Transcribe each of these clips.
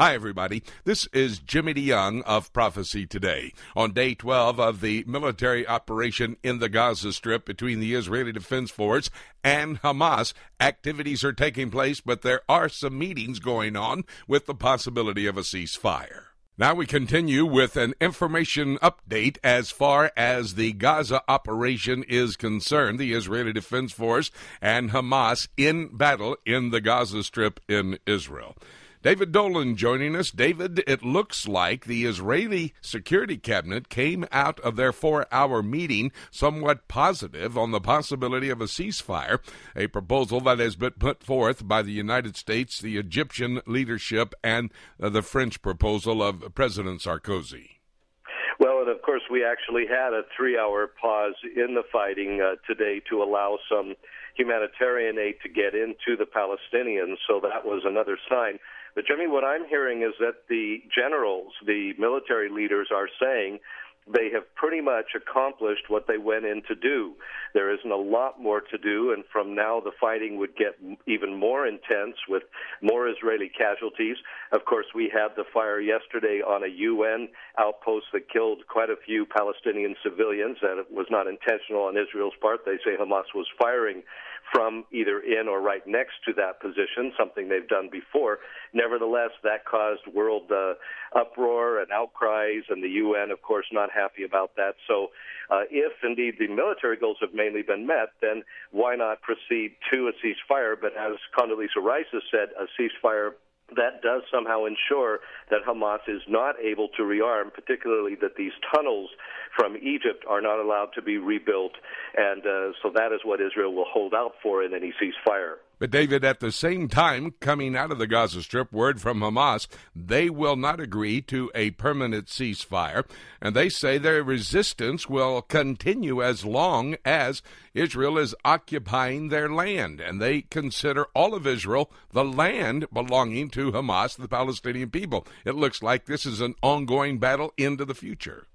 Hi, everybody. This is Jimmy DeYoung of Prophecy Today. On day 12 of the military operation in the Gaza Strip between the Israeli Defense Force and Hamas, activities are taking place, but there are some meetings going on with the possibility of a ceasefire. Now we continue with an information update as far as the Gaza operation is concerned. The Israeli Defense Force and Hamas in battle in the Gaza Strip in Israel. David Dolan joining us. David, it looks like the Israeli Security Cabinet came out of their four hour meeting somewhat positive on the possibility of a ceasefire, a proposal that has been put forth by the United States, the Egyptian leadership, and the French proposal of President Sarkozy. And of course, we actually had a three hour pause in the fighting uh, today to allow some humanitarian aid to get into the Palestinians, so that was another sign. But Jimmy, what I'm hearing is that the generals, the military leaders, are saying they have pretty much accomplished what they went in to do. There isn't a lot more to do, and from now the fighting would get even more intense with more Israeli casualties. Of course, we had the fire yesterday on a UN outpost that killed quite a few Palestinian civilians, and it was not intentional on Israel's part. They say Hamas was firing from either in or right next to that position, something they've done before. Nevertheless, that caused world uh, uproar and outcries, and the UN, of course, not happy about that. So, uh, if indeed the military goals have mainly been met, then why not proceed to a ceasefire? But as Condoleezza Rice has said, a ceasefire that does somehow ensure that Hamas is not able to rearm, particularly that these tunnels from Egypt are not allowed to be rebuilt. And uh, so that is what Israel will hold out for in any ceasefire. But, David, at the same time, coming out of the Gaza Strip, word from Hamas, they will not agree to a permanent ceasefire. And they say their resistance will continue as long as Israel is occupying their land. And they consider all of Israel the land belonging to Hamas, the Palestinian people. It looks like this is an ongoing battle into the future.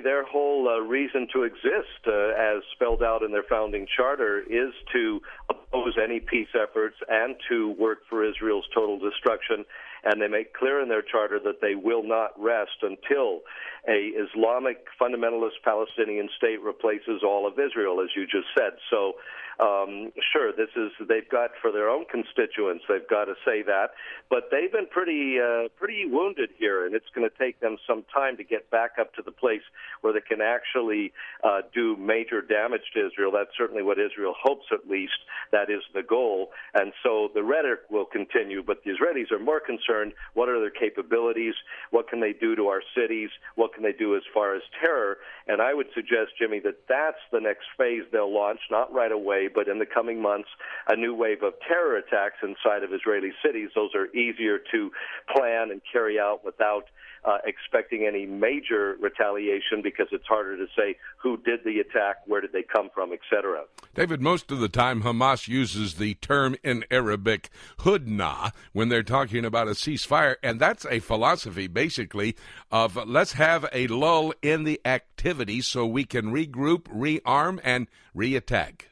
Their whole uh, reason to exist, uh, as spelled out in their founding charter, is to oppose any peace efforts and to work for Israel's total destruction. And they make clear in their charter that they will not rest until a Islamic fundamentalist Palestinian state replaces all of Israel, as you just said. So um, sure, this is they've got for their own constituents. They've got to say that, but they've been pretty uh, pretty wounded here, and it's going to take them some time to get back up to the place where they can actually uh, do major damage to Israel. That's certainly what Israel hopes, at least. That is the goal, and so the rhetoric will continue. But the Israelis are more concerned: what are their capabilities? What can they do to our cities? What can they do as far as terror? And I would suggest, Jimmy, that that's the next phase they'll launch, not right away, but in the coming months, a new wave of terror attacks inside of Israeli cities. Those are easier to plan and carry out without uh, expecting any major retaliation because it's harder to say who did the attack, where did they come from, etc. David, most of the time Hamas uses the term in Arabic hudna when they're talking about a ceasefire, and that's a philosophy basically of let's have a lull in the activity so we can regroup, rearm, and reattack.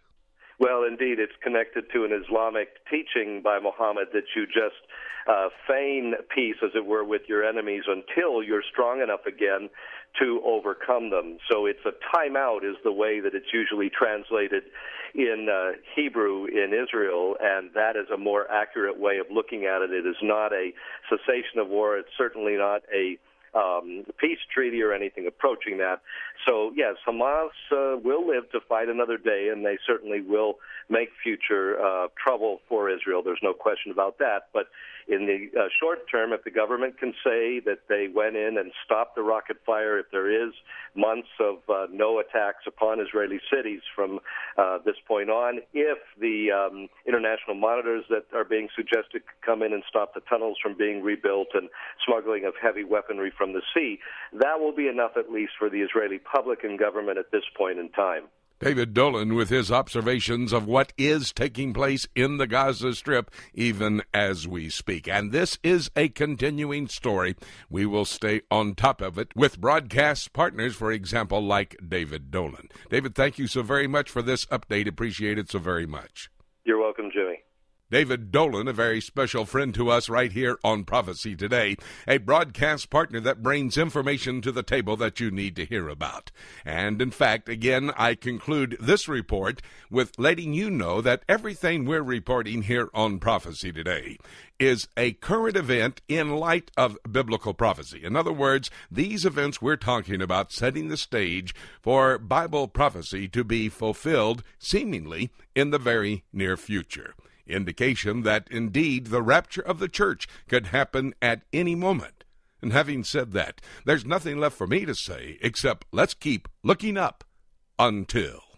Well, indeed, it's connected to an Islamic teaching by Muhammad that you just uh, feign peace, as it were, with your enemies until you're strong enough again to overcome them. So it's a timeout, is the way that it's usually translated in uh, Hebrew in Israel, and that is a more accurate way of looking at it. It is not a cessation of war. It's certainly not a um, peace treaty or anything approaching that. So, yes, Hamas uh, will live to fight another day, and they certainly will make future uh, trouble for Israel. There's no question about that. But in the uh, short term, if the government can say that they went in and stopped the rocket fire, if there is months of uh, no attacks upon Israeli cities from uh, this point on, if the um, international monitors that are being suggested come in and stop the tunnels from being rebuilt and smuggling of heavy weaponry from the sea, that will be enough at least for the Israeli public and government at this point in time. David Dolan with his observations of what is taking place in the Gaza Strip even as we speak. And this is a continuing story. We will stay on top of it with broadcast partners, for example, like David Dolan. David, thank you so very much for this update. Appreciate it so very much. You're welcome, Jimmy. David Dolan, a very special friend to us right here on Prophecy Today, a broadcast partner that brings information to the table that you need to hear about. And in fact, again, I conclude this report with letting you know that everything we're reporting here on Prophecy Today is a current event in light of biblical prophecy. In other words, these events we're talking about setting the stage for Bible prophecy to be fulfilled seemingly in the very near future indication that indeed the rapture of the church could happen at any moment. And having said that, there's nothing left for me to say except let's keep looking up until.